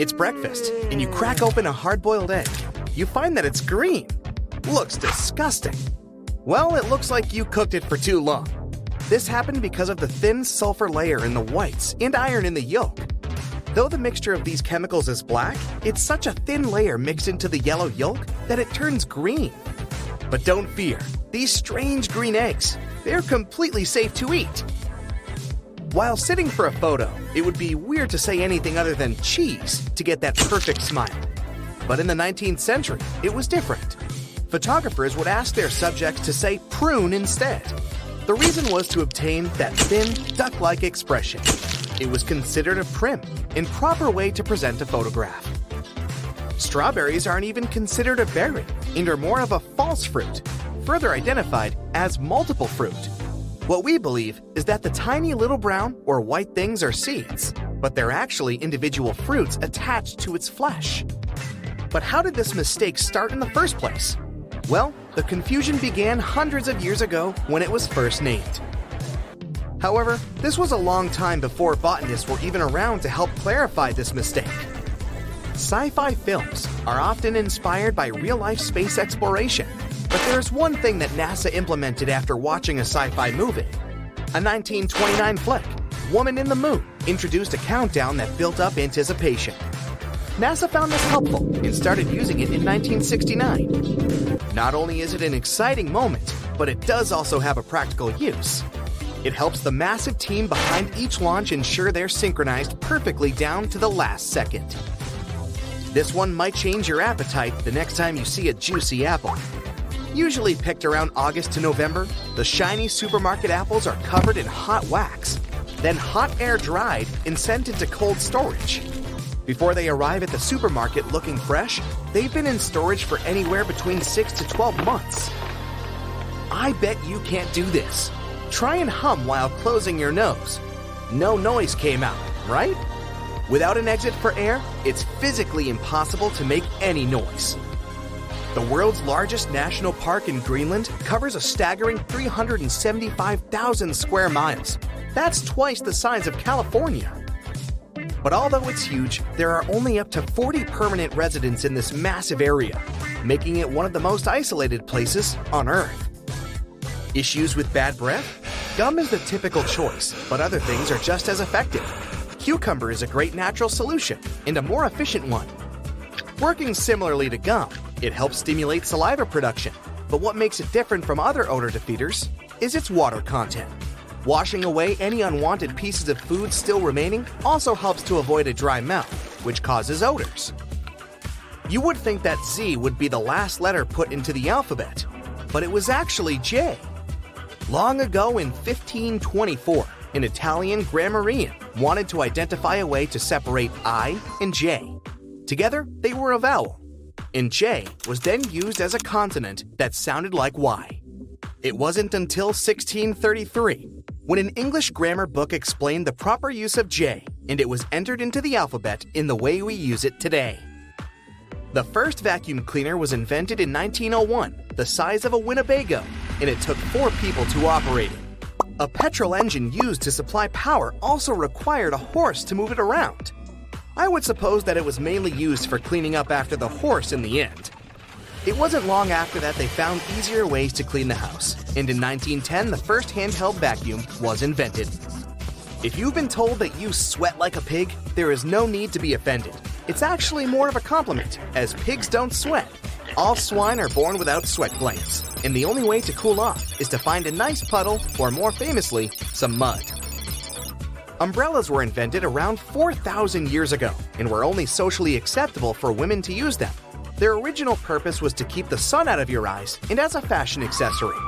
It's breakfast, and you crack open a hard boiled egg. You find that it's green. Looks disgusting. Well, it looks like you cooked it for too long. This happened because of the thin sulfur layer in the whites and iron in the yolk. Though the mixture of these chemicals is black, it's such a thin layer mixed into the yellow yolk that it turns green. But don't fear, these strange green eggs, they're completely safe to eat. While sitting for a photo, it would be weird to say anything other than cheese to get that perfect smile. But in the 19th century, it was different. Photographers would ask their subjects to say prune instead. The reason was to obtain that thin, duck like expression. It was considered a prim improper way to present a photograph. Strawberries aren't even considered a berry and are more of a false fruit, further identified as multiple fruit. What we believe is that the tiny little brown or white things are seeds, but they're actually individual fruits attached to its flesh. But how did this mistake start in the first place? Well, the confusion began hundreds of years ago when it was first named. However, this was a long time before botanists were even around to help clarify this mistake. Sci fi films are often inspired by real life space exploration, but there is one thing that NASA implemented after watching a sci fi movie. A 1929 flick, Woman in the Moon, introduced a countdown that built up anticipation. NASA found this helpful and started using it in 1969. Not only is it an exciting moment, but it does also have a practical use. It helps the massive team behind each launch ensure they're synchronized perfectly down to the last second. This one might change your appetite the next time you see a juicy apple. Usually picked around August to November, the shiny supermarket apples are covered in hot wax, then hot air dried and sent into cold storage. Before they arrive at the supermarket looking fresh, they've been in storage for anywhere between 6 to 12 months. I bet you can't do this. Try and hum while closing your nose. No noise came out, right? Without an exit for air, it's physically impossible to make any noise. The world's largest national park in Greenland covers a staggering 375,000 square miles. That's twice the size of California. But although it's huge, there are only up to 40 permanent residents in this massive area, making it one of the most isolated places on Earth. Issues with bad breath? Gum is the typical choice, but other things are just as effective. Cucumber is a great natural solution and a more efficient one. Working similarly to gum, it helps stimulate saliva production, but what makes it different from other odor defeaters is its water content. Washing away any unwanted pieces of food still remaining also helps to avoid a dry mouth, which causes odors. You would think that Z would be the last letter put into the alphabet, but it was actually J. Long ago in 1524, an Italian grammarian wanted to identify a way to separate I and J. Together, they were a vowel, and J was then used as a consonant that sounded like Y. It wasn't until 1633 when an English grammar book explained the proper use of J, and it was entered into the alphabet in the way we use it today. The first vacuum cleaner was invented in 1901, the size of a Winnebago, and it took four people to operate it. A petrol engine used to supply power also required a horse to move it around. I would suppose that it was mainly used for cleaning up after the horse in the end. It wasn't long after that they found easier ways to clean the house, and in 1910 the first handheld vacuum was invented. If you've been told that you sweat like a pig, there is no need to be offended. It's actually more of a compliment, as pigs don't sweat. All swine are born without sweat glands, and the only way to cool off is to find a nice puddle, or more famously, some mud. Umbrellas were invented around 4,000 years ago and were only socially acceptable for women to use them. Their original purpose was to keep the sun out of your eyes and as a fashion accessory.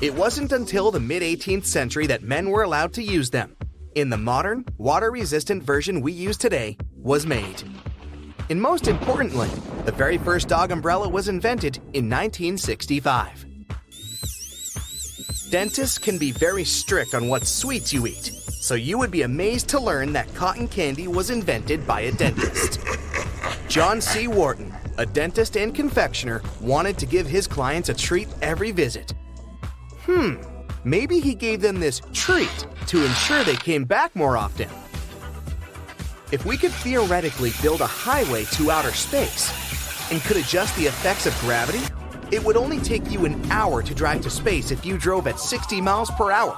It wasn't until the mid 18th century that men were allowed to use them. In the modern, water resistant version we use today was made. And most importantly, the very first dog umbrella was invented in 1965. Dentists can be very strict on what sweets you eat, so you would be amazed to learn that cotton candy was invented by a dentist. John C. Wharton, a dentist and confectioner, wanted to give his clients a treat every visit. Hmm, maybe he gave them this treat to ensure they came back more often. If we could theoretically build a highway to outer space and could adjust the effects of gravity, it would only take you an hour to drive to space if you drove at 60 miles per hour.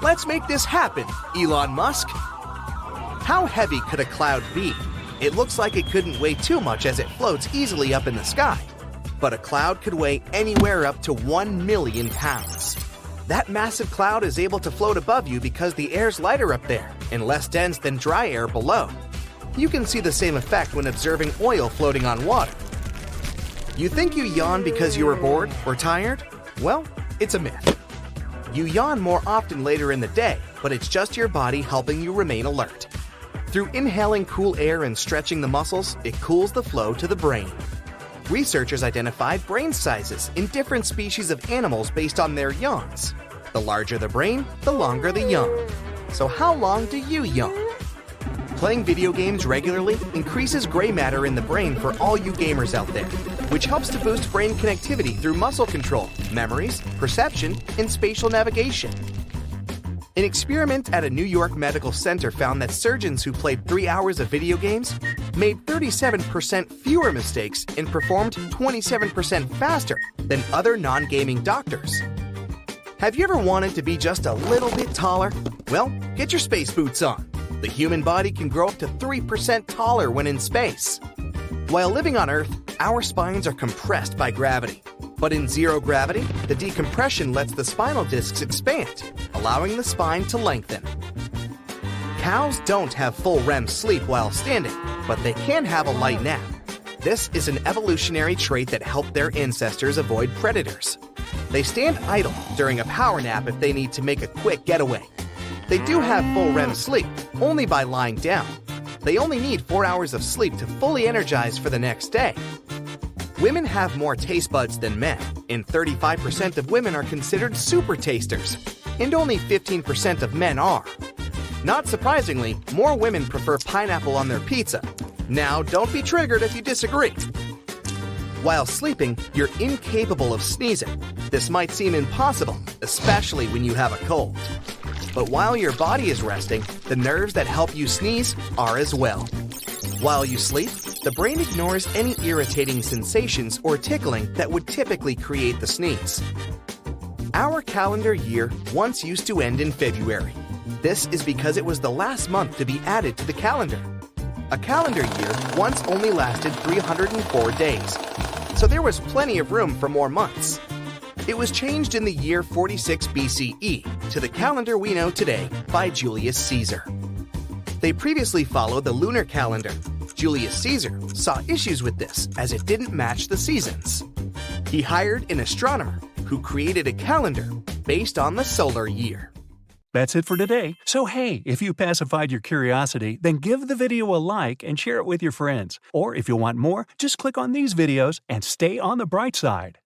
Let's make this happen, Elon Musk. How heavy could a cloud be? It looks like it couldn't weigh too much as it floats easily up in the sky. But a cloud could weigh anywhere up to 1 million pounds. That massive cloud is able to float above you because the air's lighter up there and less dense than dry air below. You can see the same effect when observing oil floating on water. You think you yawn because you were bored or tired? Well, it's a myth. You yawn more often later in the day, but it's just your body helping you remain alert. Through inhaling cool air and stretching the muscles, it cools the flow to the brain. Researchers identified brain sizes in different species of animals based on their yawns. The larger the brain, the longer the yawn. So, how long do you yawn? Playing video games regularly increases gray matter in the brain for all you gamers out there, which helps to boost brain connectivity through muscle control, memories, perception, and spatial navigation. An experiment at a New York medical center found that surgeons who played three hours of video games made 37% fewer mistakes and performed 27% faster than other non gaming doctors. Have you ever wanted to be just a little bit taller? Well, get your space boots on. The human body can grow up to 3% taller when in space. While living on Earth, our spines are compressed by gravity. But in zero gravity, the decompression lets the spinal discs expand, allowing the spine to lengthen. Cows don't have full REM sleep while standing, but they can have a light nap. This is an evolutionary trait that helped their ancestors avoid predators. They stand idle during a power nap if they need to make a quick getaway. They do have full REM sleep, only by lying down. They only need four hours of sleep to fully energize for the next day. Women have more taste buds than men, and 35% of women are considered super tasters, and only 15% of men are. Not surprisingly, more women prefer pineapple on their pizza. Now, don't be triggered if you disagree. While sleeping, you're incapable of sneezing. This might seem impossible, especially when you have a cold. But while your body is resting, the nerves that help you sneeze are as well. While you sleep, the brain ignores any irritating sensations or tickling that would typically create the sneeze. Our calendar year once used to end in February. This is because it was the last month to be added to the calendar. A calendar year once only lasted 304 days, so there was plenty of room for more months. It was changed in the year 46 BCE to the calendar we know today by Julius Caesar. They previously followed the lunar calendar. Julius Caesar saw issues with this as it didn't match the seasons. He hired an astronomer who created a calendar based on the solar year. That's it for today. So, hey, if you pacified your curiosity, then give the video a like and share it with your friends. Or if you want more, just click on these videos and stay on the bright side.